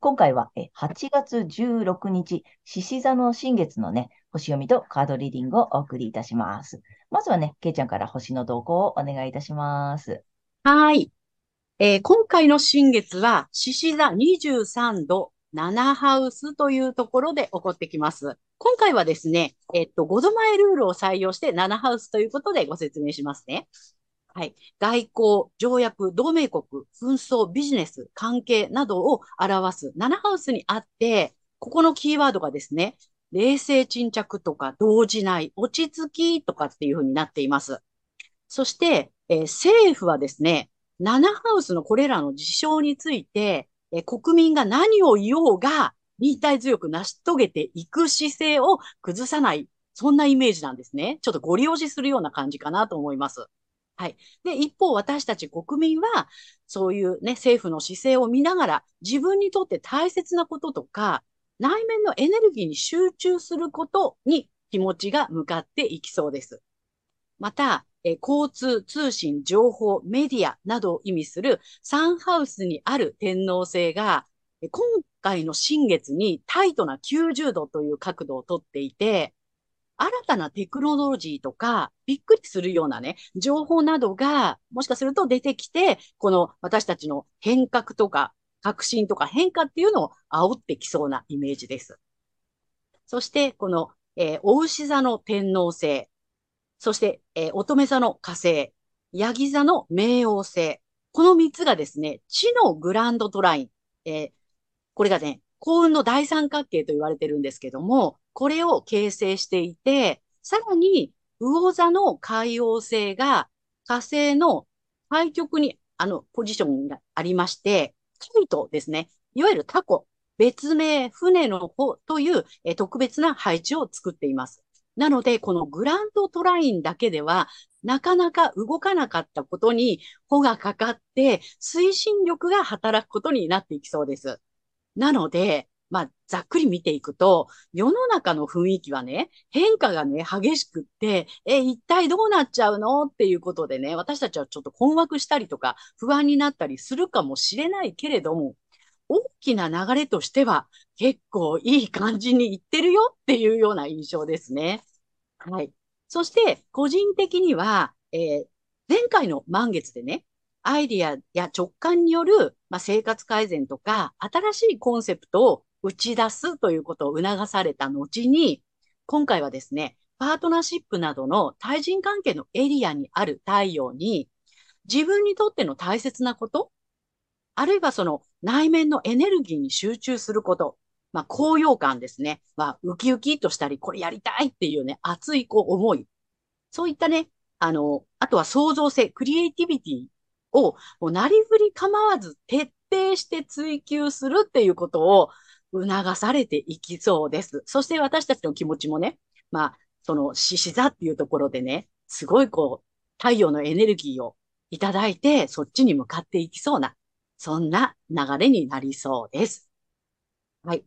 今回は8月16日、獅子座の新月のね、星読みとカードリーディングをお送りいたします。まずはね、けいちゃんから星の動向をお願いいたします。はい。えー、今回の新月は、獅子座23度7ハウスというところで起こってきます。今回はですね、えっと、5度前ルールを採用して7ハウスということでご説明しますね。はい。外交、条約、同盟国、紛争、ビジネス、関係などを表す7ハウスにあって、ここのキーワードがですね、冷静沈着とか動じない、落ち着きとかっていうふうになっています。そして、えー、政府はですね、7ハウスのこれらの事象について、えー、国民が何を言おうが、忍耐強く成し遂げていく姿勢を崩さない、そんなイメージなんですね。ちょっとご利用しするような感じかなと思います。はい。で、一方、私たち国民は、そういうね、政府の姿勢を見ながら、自分にとって大切なこととか、内面のエネルギーに集中することに気持ちが向かっていきそうです。また、え交通、通信、情報、メディアなどを意味するサンハウスにある天皇制が、今回の新月にタイトな90度という角度をとっていて、新たなテクノロジーとか、びっくりするようなね、情報などが、もしかすると出てきて、この私たちの変革とか、革新とか変化っていうのを煽ってきそうなイメージです。そして、この、えー、お牛座の天皇星、そして、えー、乙女座の火星、ヤギ座の冥王星、この三つがですね、地のグランドトライン、えー、これがね、幸運の大三角形と言われてるんですけども、これを形成していて、さらに、魚座の海王星が火星の対極に、あの、ポジションがありまして、カイトですね。いわゆるタコ、別名、船の帆というえ特別な配置を作っています。なので、このグランドトラインだけでは、なかなか動かなかったことに、帆がかかって、推進力が働くことになっていきそうです。なので、まあ、ざっくり見ていくと、世の中の雰囲気はね、変化がね、激しくって、え、一体どうなっちゃうのっていうことでね、私たちはちょっと困惑したりとか、不安になったりするかもしれないけれども、大きな流れとしては、結構いい感じにいってるよっていうような印象ですね。はい。そして、個人的には、えー、前回の満月でね、アイディアや直感による、まあ、生活改善とか、新しいコンセプトを打ち出すということを促された後に、今回はですね、パートナーシップなどの対人関係のエリアにある太陽に、自分にとっての大切なこと、あるいはその内面のエネルギーに集中すること、まあ、高揚感ですね。まあ、ウキウキとしたり、これやりたいっていうね、熱いこう思い。そういったね、あの、あとは創造性、クリエイティビティを、もうなりふり構わず徹底して追求するっていうことを、促されていきそうです。そして私たちの気持ちもね、まあ、その獅子座っていうところでね、すごいこう、太陽のエネルギーをいただいて、そっちに向かっていきそうな、そんな流れになりそうです。はい。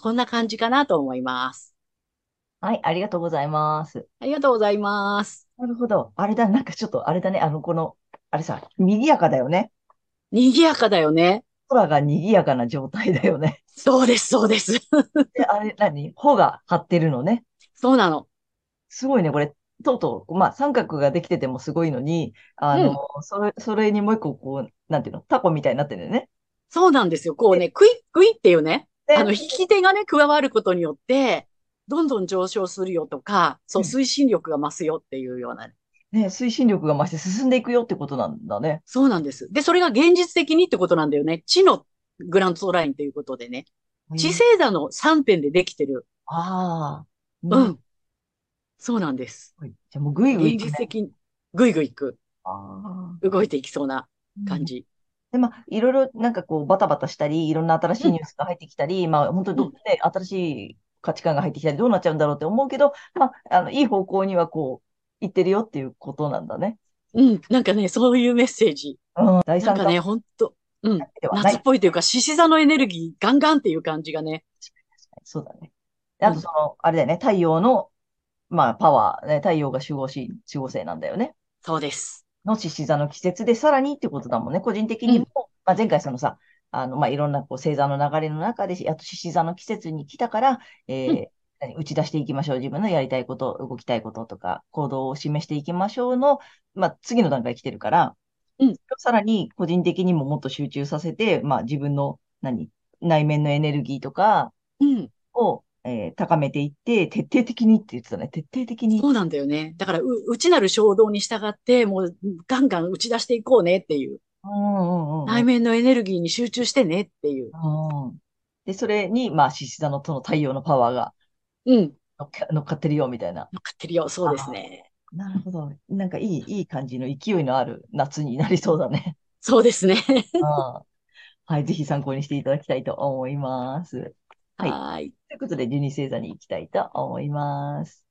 こんな感じかなと思います。はい、ありがとうございます。ありがとうございます。なるほど。あれだ、なんかちょっとあれだね、あの、この、あれさ、賑やかだよね。賑やかだよね。空が賑やかな状態だよね。そうです、そうです。で、あれ何？穂が張ってるのね。そうなの。すごいね、これ。とうとう、まあ、三角ができててもすごいのに、あの、うん、それ、それにもう一個、こう、なんていうの、タコみたいになってるよね。そうなんですよ。こうね、クイックイっていうね、あの、引き手がね、加わることによって、どんどん上昇するよとか、そう、推進力が増すよっていうような、ね、推進力が増して進んでいくよってことなんだね。そうなんです。で、それが現実的にってことなんだよね。地のグラントラインということでね。地星座の3点でできてる。ああ。うん。そうなんです。じゃあもうぐいぐいね。実的に、ぐいぐいいく。あ動いていきそうなあ。感じ。で、まあ、いろいろなんかこう、バタバタしたり、いろんな新しいニュースが入ってきたり、まあ、本当にど、うんね、新しい価値観が入ってきたり、どうなっちゃうんだろうって思うけど、まあ、あの、いい方向にはこう、行ってるよっていうことなんだね。うん。なんかね、そういうメッセージ。うん。第三感なんかね、ほんと、うん。夏っぽいというか、獅子座のエネルギーガンガンっていう感じがね。そうだね。であとその、あれだよね、太陽の、まあ、パワー、ね、太陽が守護し、守護星なんだよね。そうです。の獅子座の季節でさらにってことだもんね。個人的にも、まあ、前回そのさ、あの、まあ、いろんなこう星座の流れの中で、やっと獅子座の季節に来たから、えーうん何打ち出していきましょう。自分のやりたいこと、動きたいこととか、行動を示していきましょうの、まあ、次の段階来てるから、うんさらに個人的にももっと集中させて、まあ、自分の、何、内面のエネルギーとかうん。を、えー高めていって、徹底的にって言ってたね。徹底的に。そうなんだよね。だから、う、内なる衝動に従って、もう、ガンガン打ち出していこうねっていう。うんうんうん内面のエネルギーに集中してねっていう。うんで、それに、まあ、獅子座のその太陽のパワーがうん。乗っか乗っかってるよ、みたいな。乗っかってるよ。そうですね。なるほど。なんかいい、いい感じの勢いのある夏になりそうだね。そうですね。うん はい、ぜひ参考にしていただきたいと思います。はいはーい。ということで、12星座に行きたいと思います。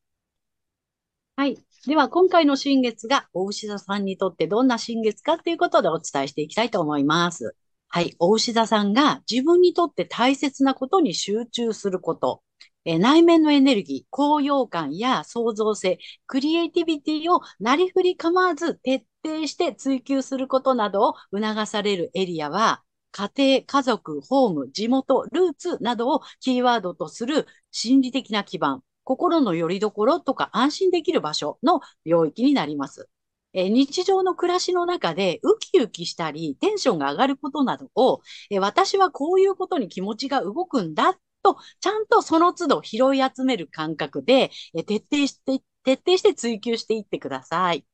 はい。では、今回の新月が、お牛座さんにとってどんな新月かっていうことでお伝えしていきたいと思います。はい。お牛座さんが自分にとって大切なことに集中すること、えー内面のエネルギー、高揚感や創造性、クリエイティビティをなりふり構わず徹底して追求することなどを促されるエリアは、家庭、家族、ホーム、地元、ルーツなどをキーワードとする心理的な基盤、心の拠り所とか安心できる場所の領域になります。え日常の暮らしの中でウキウキしたりテンションが上がることなどを、え私はこういうことに気持ちが動くんだと、ちゃんとその都度拾い集める感覚で、え徹底して、徹底して追求していってください。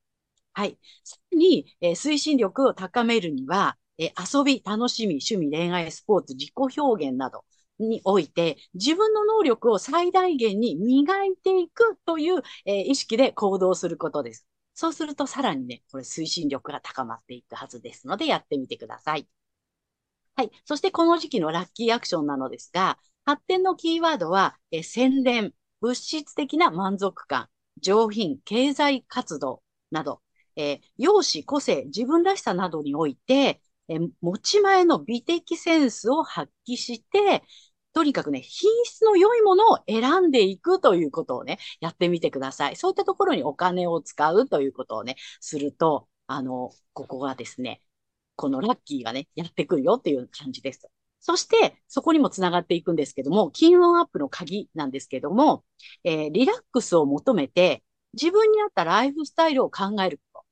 はい。さらに、え推進力を高めるには、え遊び、楽しみ、趣味、恋愛、スポーツ、自己表現など、において、自分の能力を最大限に磨いていくという、えー意識で行動することです。そうするとさらにね、これ推進力が高まっていくはずですので、やってみてください。はい。そしてこの時期のラッキーアクションなのですが、発展のキーワードは、え洗練、物質的な満足感、上品、経済活動など、え容姿、個性、自分らしさなどにおいて、え持ち前の美的センスを発揮して、とにかくね、品質の良いものを選んでいくということをね、やってみてください。そういったところにお金を使うということをね、すると、あの、ここがですね、このラッキーがね、やってくるよっていう感じです。そして、そこにもつながっていくんですけども、金運アップの鍵なんですけども、えーリラックスを求めて、自分に合ったライフスタイルを考えること。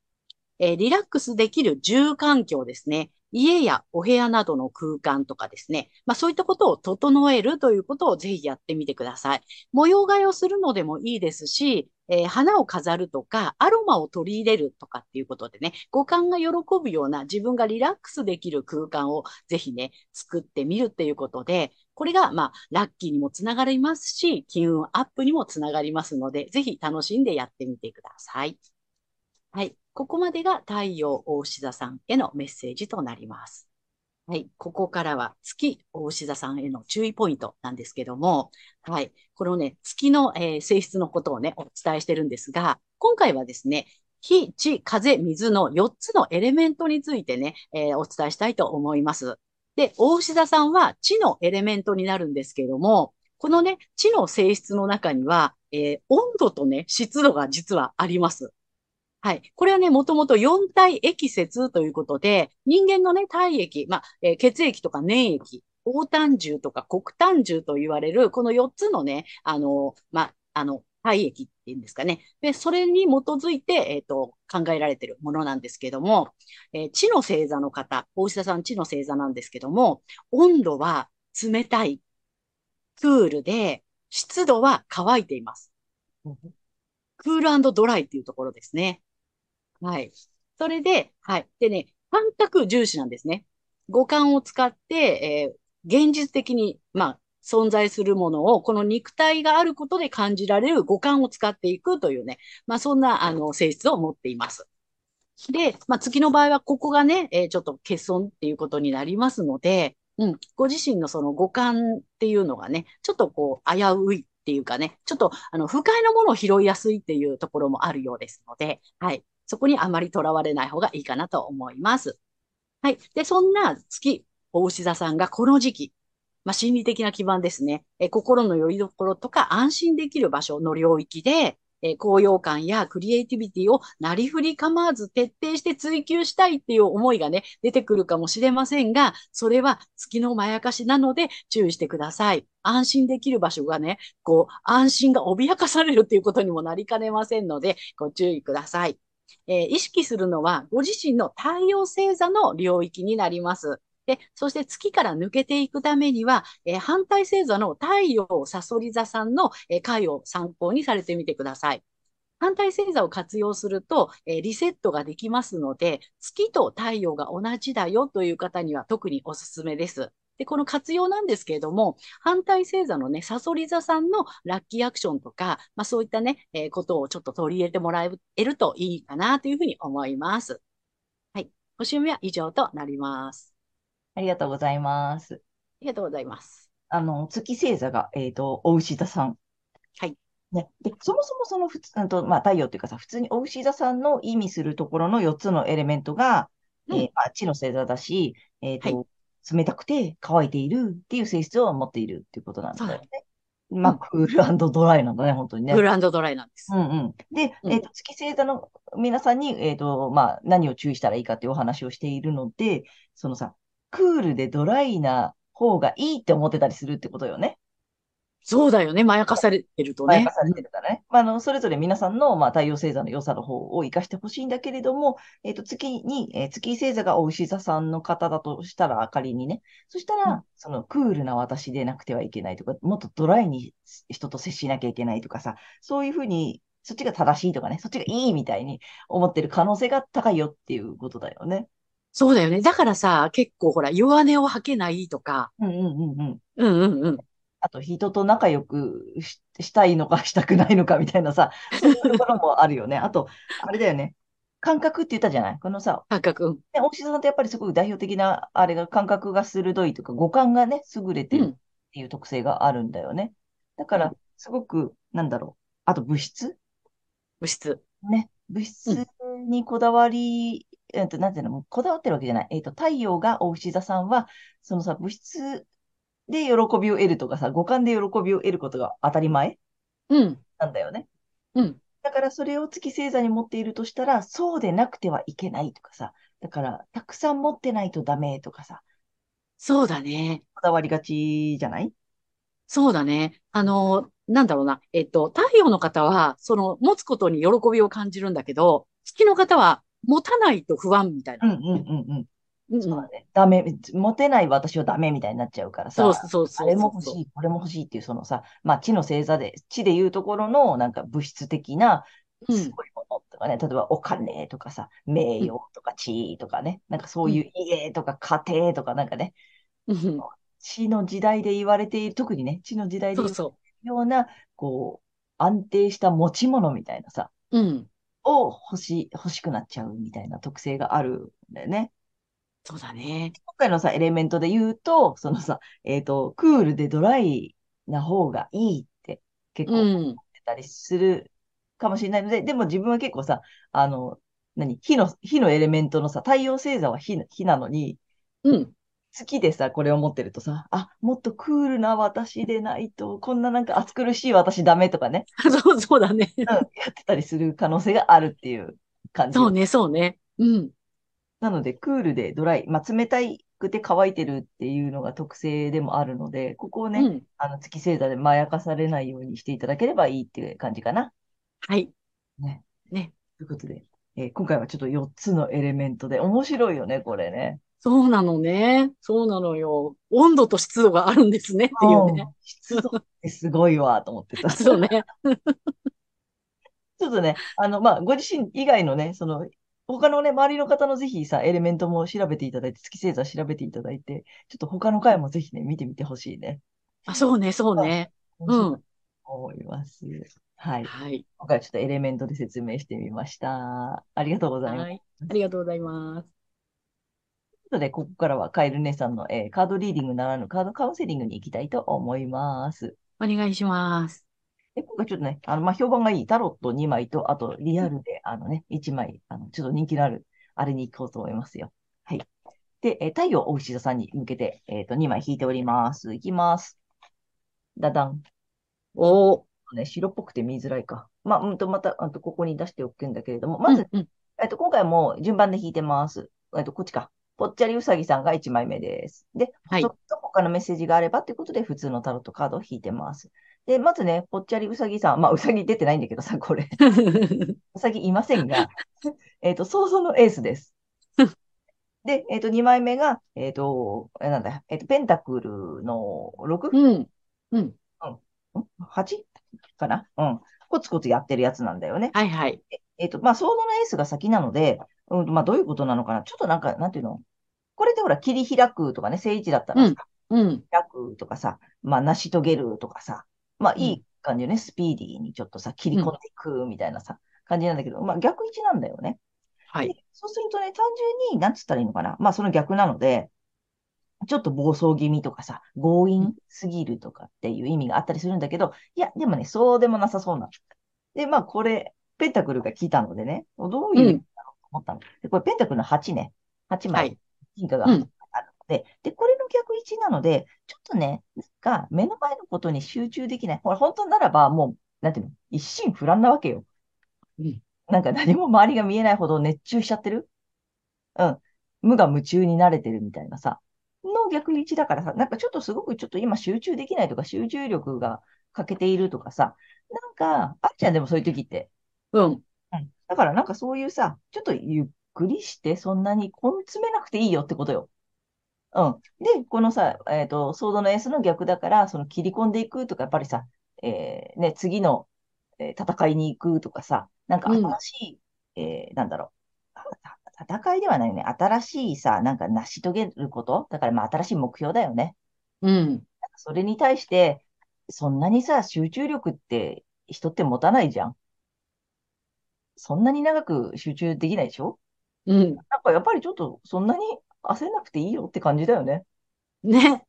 えーリラックスできる住環境ですね。家やお部屋などの空間とかですね。まあそういったことを整えるということをぜひやってみてください。模様替えをするのでもいいですし、えー花を飾るとか、アロマを取り入れるとかっていうことでね、五感が喜ぶような自分がリラックスできる空間をぜひね、作ってみるっていうことで、これがまあラッキーにもつながりますし、金運アップにもつながりますので、ぜひ楽しんでやってみてください。はい。ここまでが太陽大牛座さんへのメッセージとなります。はい。ここからは月大牛座さんへの注意ポイントなんですけども、はい。このね、月の、えー性質のことをね、お伝えしてるんですが、今回はですね、火、地、風、水の4つのエレメントについてね、えーお伝えしたいと思います。で、大牛座さんは地のエレメントになるんですけども、このね、地の性質の中には、えー温度とね、湿度が実はあります。はい。これはね、もともと四体液節ということで、人間のね、体液、まあ、えー血液とか粘液、黄胆汁とか黒胆汁と言われる、この4つのね、あの、まあ、あの、体液っていうんですかね。で、それに基づいて、えっ、と、考えられているものなんですけども、えー地の星座の方、大下さん地の星座なんですけども、温度は冷たい、クールで、湿度は乾いています。クールドライっていうところですね。はい。それで、はい。でね、感覚重視なんですね。五感を使って、えー現実的に、まあ、存在するものを、この肉体があることで感じられる五感を使っていくというね、まあ、そんな、あの、性質を持っています。で、まあ、月の場合は、ここがね、えーちょっと欠損っていうことになりますので、うん、ご自身のその五感っていうのがね、ちょっとこう、危ういっていうかね、ちょっと、あの、不快なものを拾いやすいっていうところもあるようですので、はい。そこにあまりとらわれない方がいいかなと思います。はい。で、そんな月、お牛座さんがこの時期、まあ、心理的な基盤ですね。え、心の拠り所とか安心できる場所の領域で、え、高揚感やクリエイティビティをなりふり構わず徹底して追求したいっていう思いがね、出てくるかもしれませんが、それは月のまやかしなので注意してください。安心できる場所がね、こう、安心が脅かされるっていうことにもなりかねませんので、ご注意ください。えー意識するのは、ご自身の太陽星座の領域になります。で、そして月から抜けていくためには、えー反対星座の太陽サソリ座さんの、えー回を参考にされてみてください。反対星座を活用すると、えーリセットができますので、月と太陽が同じだよという方には特におすすめです。で、この活用なんですけれども、反対星座のね、サソリ座さんのラッキーアクションとか、まあそういったね、えーことをちょっと取り入れてもらえるといいかなというふうに思います。はい。星読みは以上となります。ありがとうございます。ありがとうございます。あの、月星座が、えっと、お牛座さん。はい。ね。で、そもそもその普通、うんと、まあ、太陽っていうかさ、普通にお牛座さんの意味するところの4つのエレメントが、うんえーまあ、地の星座だし、えっと、は冷たくて乾いているっていう性質を持っているっていうことなんだよね。まあ、うんクールドライなんだね、本当にね。ブランドドライなんです。うんうん。で、うんえっと、月星座の皆さんに、えっと、まあ、何を注意したらいいかっていうお話をしているので、そのさ、クールでドライな方がいいって思ってたりするってことよね。そうだよね。まやかされてるとねまやか。されてるからね。まあ、あの、それぞれ皆さんの、まあ、太陽星座の良さの方を活かしてほしいんだけれども、えっと、月に、えー月星座がお牛座さんの方だとしたら、仮にね。そしたら、うんその、クールな私でなくてはいけないとか、もっとドライに人と接しなきゃいけないとかさ、そういうふうに、そっちが正しいとかね、そっちがいいみたいに思ってる可能性が高いよっていうことだよね。そうだよね。だからさ、結構ほら、弱音を吐けないとか。うんうんうんうん。うんうんうん。あと、人と仲良くししたいのか したくないのかみたいなさ、そういうところもあるよね。あと、あれだよね。感覚って言ったじゃない？このさ、感覚。うんね、大志さんってやっぱりすごく代表的な、あれが感覚が鋭いとか、五感がね、優れてるっていう特性があるんだよね。だからう、すごく、なんだろう。あと、物質？物質。ね。物質にこだわり、えっと、なんていうの、もうこだわってるわけじゃない。えっと、太陽がお牛座さんは、そのさ、物質で喜びを得るとかさ、五感で喜びを得ることが当たり前うん。なんだよね。うん。だからそれを月星座に持っているとしたら、そうでなくてはいけないとかさ、だから、たくさん持ってないとダメとかさ、そうだね。こだわりがちじゃない？そうだね。あの、なんだろうな。えっと、太陽の方は、その、持つことに喜びを感じるんだけど、月の方は、持たないと不安みたいな。うんうんうんうん。うんそうだね。ダメ、持てない私はダメみたいになっちゃうからそうさ、そうそう。あれも欲しい、これも欲しいっていう、そのさ、まあ、地の星座で、地でいうところの、なんか物質的な、うん。すごいものとかね、例えばお金とかさ、名誉とか地位とかね、なんかそういう家とか家庭とかなんかね、うん。地の時代で言われている、特にね、地の時代で言われていそうそるような、こう、安定した持ち物みたいなさ、う。うん。を欲し、欲しくなっちゃうみたいな特性があるんだよね。そうだね。今回のさ、エレメントで言うと、そのさ、えっと、クールでドライな方がいいって結構うん。思ってたりするかもしれないので、でも自分は結構さ、あの、何火の、火のエレメントのさ、太陽星座は火の火なのに、うん。好きでさ、これを持ってるとさ、あ、もっとクールな私でないと、こんななんか暑苦しい私ダメとかね、そう、そうだね。うん、やってたりする可能性があるっていう感じ。そうね、そうね。うん。なので、クールでドライ、まあ、冷たくて乾いてるっていうのが特性でもあるので、ここをね、うん。あの月星座でまやかされないようにしていただければいいっていう感じかな。はい。ね。ね。ということで、えー今回はちょっと4つのエレメントで面白いよね、これね。そうなのね。そうなのよ。温度と湿度があるんですねっていうね。うん湿度ってすごいわ、と思ってた。ち そうね。ょっとね、あの、まあ、ご自身以外のね、その、他のね、周りの方のぜひさ、エレメントも調べていただいて、月星座調べていただいて、ちょっと他の回もぜひね、見てみてほしいね。あ、そうね、そうね。うん。思います。はい。はい。今回はちょっとエレメントで説明してみました。ありがとうございます。はい。ありがとうございます。ということで、ここからはカエル姉さんの、えーカードリーディングならぬカードカウンセリングに行きたいと思います。お願いします。で今回ちょっとね、あの、まあ、評判がいいタロット2枚と、あとリアルで、あのね、1枚、あの、ちょっと人気のある、あれに行こうと思いますよ。はい。で、えー太陽お牛座さんに向けて、えっと、2枚引いております。いきます。だだん。おー。ね、白っぽくて見づらいか。まあ、うんと、また、あと、ここに出しておくんだけれども、まず、うんうん。えっと、今回も順番で引いてます。えっと、こっちか。ぽっちゃりうさぎさんが1枚目です。で、はいそ他のメッセージがあればということで、普通のタロットカードを引いてます。で、まずね、ぽっちゃりうさぎさん、まあ、うさぎ出てないんだけどさ、これ。うさぎいませんが、えっと、想像のエースです。で、えっと、2枚目が、えっと、えなんだ、えっと、ペンタクルの 6? うん。うん。ん ?8? かな？うん。コツコツやってるやつなんだよね。はいはい。えっと、まあ、ソードのエースが先なので、うん、まあ、どういうことなのかな？ちょっとなんか、なんていうの？これでほら、切り開くとかね、正位置だったらさ、うん。開くとかさ、まあ、成し遂げるとかさ、まあ、うんいい感じよね、スピーディーにちょっとさ、切り込んでいくみたいなさ、感じなんだけど、まあ、逆位置なんだよね。はい。でそうするとね、単純に、なんつったらいいのかな。まあ、その逆なので、ちょっと暴走気味とかさ、強引すぎるとかっていう意味があったりするんだけど、いや、でもね、そうでもなさそうな。で、まあ、これ、ペンタクルが来たのでね、どういう意味だろうと思ったの。で、これ、ペンタクルの8ね。8枚はい。金貨がうんで、で、これの逆位置なので、ちょっとね、なんか、目の前のことに集中できない。ほら、本当ならば、もう、なんていうの、一心不乱なわけよ。うんなんか何も周りが見えないほど熱中しちゃってる？うん。無我夢中になれてるみたいなさ。の逆位置だからさ、なんかちょっとすごくちょっと今集中できないとか、集中力が欠けているとかさ、なんか、あっちゃんでもそういう時って。うん。うん。だからなんかそういうさ、ちょっとゆっくりして、そんなに根詰めなくていいよってことよ。うん。で、このさ、えっと、ソードのエースの逆だから、その切り込んでいくとか、やっぱりさ、えーね、次の、えー戦いに行くとかさ、なんかうん新しい、えーなんだろう。た戦いではないよね。新しいさ、なんか成し遂げること？だからまあ新しい目標だよね。うん。それに対して、そんなにさ、集中力って人って持たないじゃん。そんなに長く集中できないでしょ？うん。なんかやっぱりちょっとそんなに焦らなくていいよって感じだよね。ね。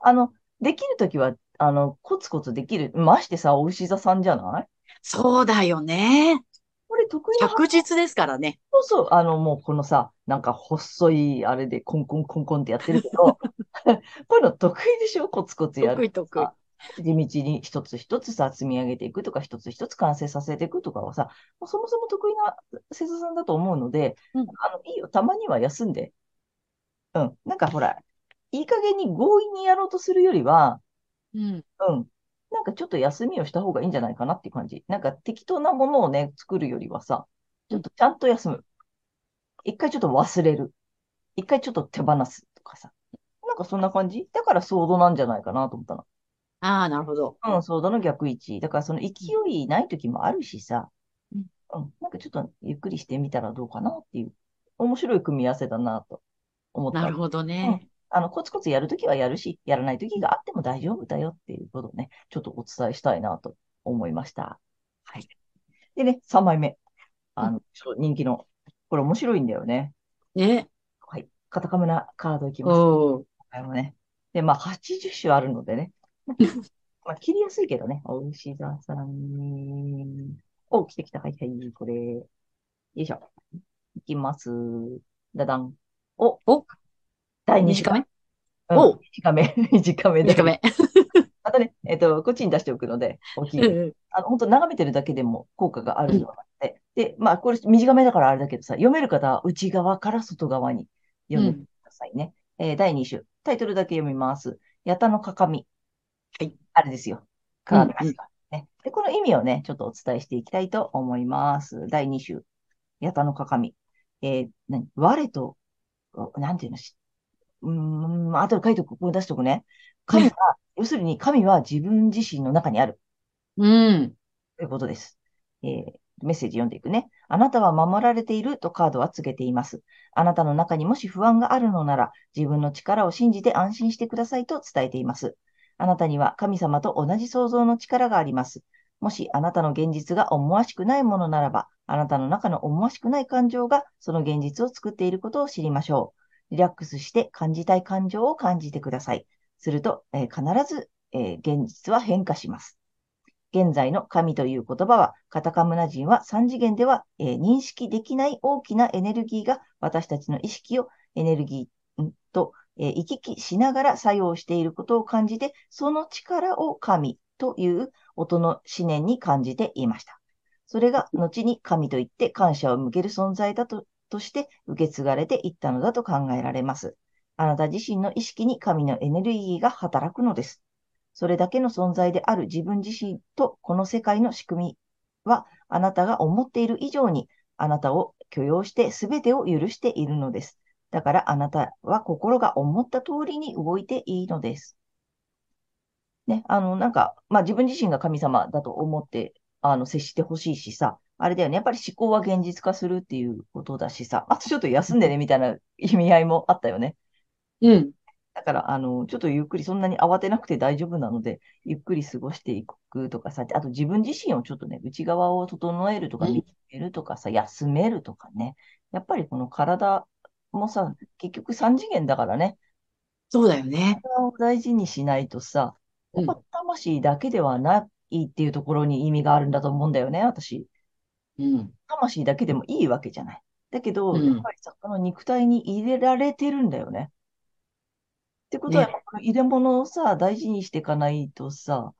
あの、できるときは、あの、コツコツできる。ましてさ、お牛座さんじゃない？そうだよね。これ得意な着実ですからね。そうそう、あの、もうこのさ、なんか細いあれでコンコンコンコンってやってるけど、こういうの得意でしょ？コツコツやる。得意得意。さ地道に一つ一つさ、積み上げていくとか、一つ一つ完成させていくとかはさ、もうそもそも得意な生徒さんだと思うので、うんあの、いいよ、たまには休んで。うん。なんかほら、いい加減に強引にやろうとするよりは、うん。うん。なんかちょっと休みをした方がいいんじゃないかなっていう感じ。なんか適当なものをね、作るよりはさ、ちょっとちゃんと休む。一回ちょっと忘れる。一回ちょっと手放すとかさ。なんかそんな感じ？だからソードなんじゃないかなと思ったの。ああ、なるほど。うん、ソードの逆位置。だからその勢いない時もあるしさ。うんうん。なんかちょっとゆっくりしてみたらどうかなっていう。面白い組み合わせだなと思った。なるほどね。あの、コツコツやるときはやるし、やらないときがあっても大丈夫だよっていうことをね、ちょっとお伝えしたいなと思いました。はい。でね、3枚目。あの、ちょっと人気の、これ面白いんだよね。ね。はい。カタカムナカードいきます。これもね。で、まあ、80種あるのでね。まあ、切りやすいけどね。お牛座さん。お、来てきた。はいはい、これ。よいしょ。いきます。だだん。お、お第2短め？うんお短め。短めで。短め。またね、えっと、こっちに出しておくので、大きい。あの、本当眺めてるだけでも効果があるのがあって。で、まあ、これ短めだからあれだけどさ、読める方は内側から外側に読んでくださいね。えー第2種。タイトルだけ読みます。ヤタのかかみ。はい。あれですよ。カードうんうんね。で、この意味をね、ちょっとお伝えしていきたいと思います。第2種。ヤタのかかみ。えー、何？我と、なんていうのしうーん、後で書いておく、ここに出しておくね。神は、要するに神は自分自身の中にあるうん。ということです。えーメッセージ読んでいくね。あなたは守られているとカードは告げています。あなたの中にもし不安があるのなら、自分の力を信じて安心してくださいと伝えています。あなたには神様と同じ創造の力があります。もしあなたの現実が思わしくないものならば、あなたの中の思わしくない感情がその現実を作っていることを知りましょう。リラックスして感じたい感情を感じてください。すると、えー必ず、えー現実は変化します。現在の神という言葉は、カタカムナ人は3次元では、えー認識できない大きなエネルギーが私たちの意識をエネルギーと、えー行き来しながら作用していることを感じて、その力を神という音の思念に感じていました。それが後に神といって感謝を向ける存在だととして受け継がれていったのだと考えられます。あなた自身の意識に神のエネルギーが働くのです。それだけの存在である自分自身とこの世界の仕組みは、あなたが思っている以上に、あなたを許容して全てを許しているのです。だからあなたは心が思った通りに動いていいのです。ね、あの、なんか、まあ自分自身が神様だと思って、あの、接してほしいしさ、あれだよね。やっぱり思考は現実化するっていうことだしさ、あとちょっと休んでねみたいな意味合いもあったよね。うん。だから、あの、ちょっとゆっくり、そんなに慌てなくて大丈夫なので、ゆっくり過ごしていくとかさ、あと自分自身をちょっとね、内側を整えるとか、うん見つめるとかさ、休めるとかね。やっぱりこの体もさ、結局3次元だからね、そうだよね。体を大事にしないとさ、やっぱ魂だけではないっていうところに意味があるんだと思うんだよね、私。うん。魂だけでもいいわけじゃない。だけど、うんやっぱりさ、この肉体に入れられてるんだよね。ってことは、ね入れ物をさ、大事にしていかないとさ、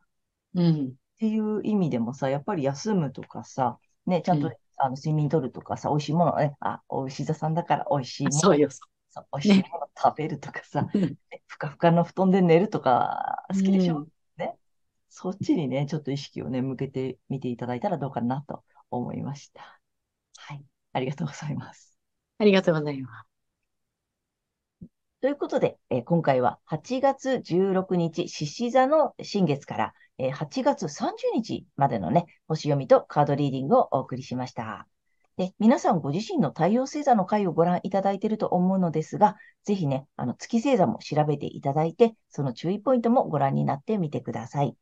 うん。っていう意味でもさ、やっぱり休むとかさ、ね、ちゃんと、うんあの睡眠とるとかさ、美味しいものね、あ、お牛座さんだから美味しいもの、そうよ。そう美味しいもの食べるとかさ、うんねふかふかの布団で寝るとか、好きでしょ、うんね。そっちにね、ちょっと意識をね、向けてみていただいたらどうかなと思いました。はい。ありがとうございます。ありがとうございます。ということで、えー今回は8月16日、獅子座の新月から、えー8月30日までのね、星読みとカードリーディングをお送りしました。で、皆さんご自身の太陽星座の回をご覧いただいていると思うのですが、ぜひね、あの月星座も調べていただいて、その注意ポイントもご覧になってみてください。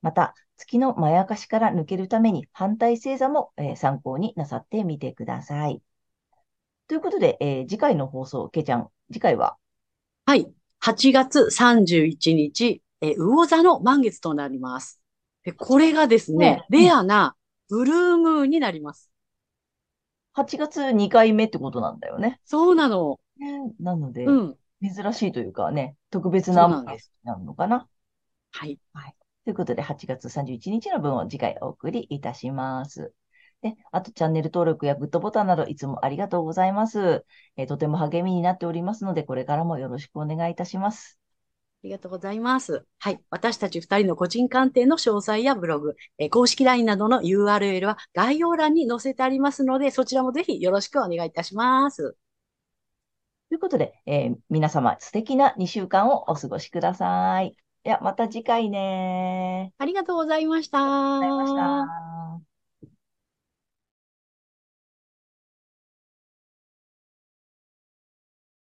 また、月のまやかしから抜けるために反対星座も、えー参考になさってみてください。ということで、えー次回の放送、けいちゃん、次回は？はい。8月31日、えー魚座の満月となります。で、これがですね、ねレアなブルームーンになります。8月2回目ってことなんだよね。そうなの。なので、うん。珍しいというかね、特別ななんですなのかな。はい。ということで、8月31日の分を次回お送りいたします。で、あとチャンネル登録やグッドボタンなどいつもありがとうございます。えーとても励みになっておりますので、これからもよろしくお願いいたします。ありがとうございます。はい。私たち二人の個人鑑定の詳細やブログ、えー公式 LINE などの URL は概要欄に載せてありますので、そちらもぜひよろしくお願いいたします。ということで、えー皆様素敵な2週間をお過ごしください。では、また次回ね。ありがとうございました。ありがとうございました。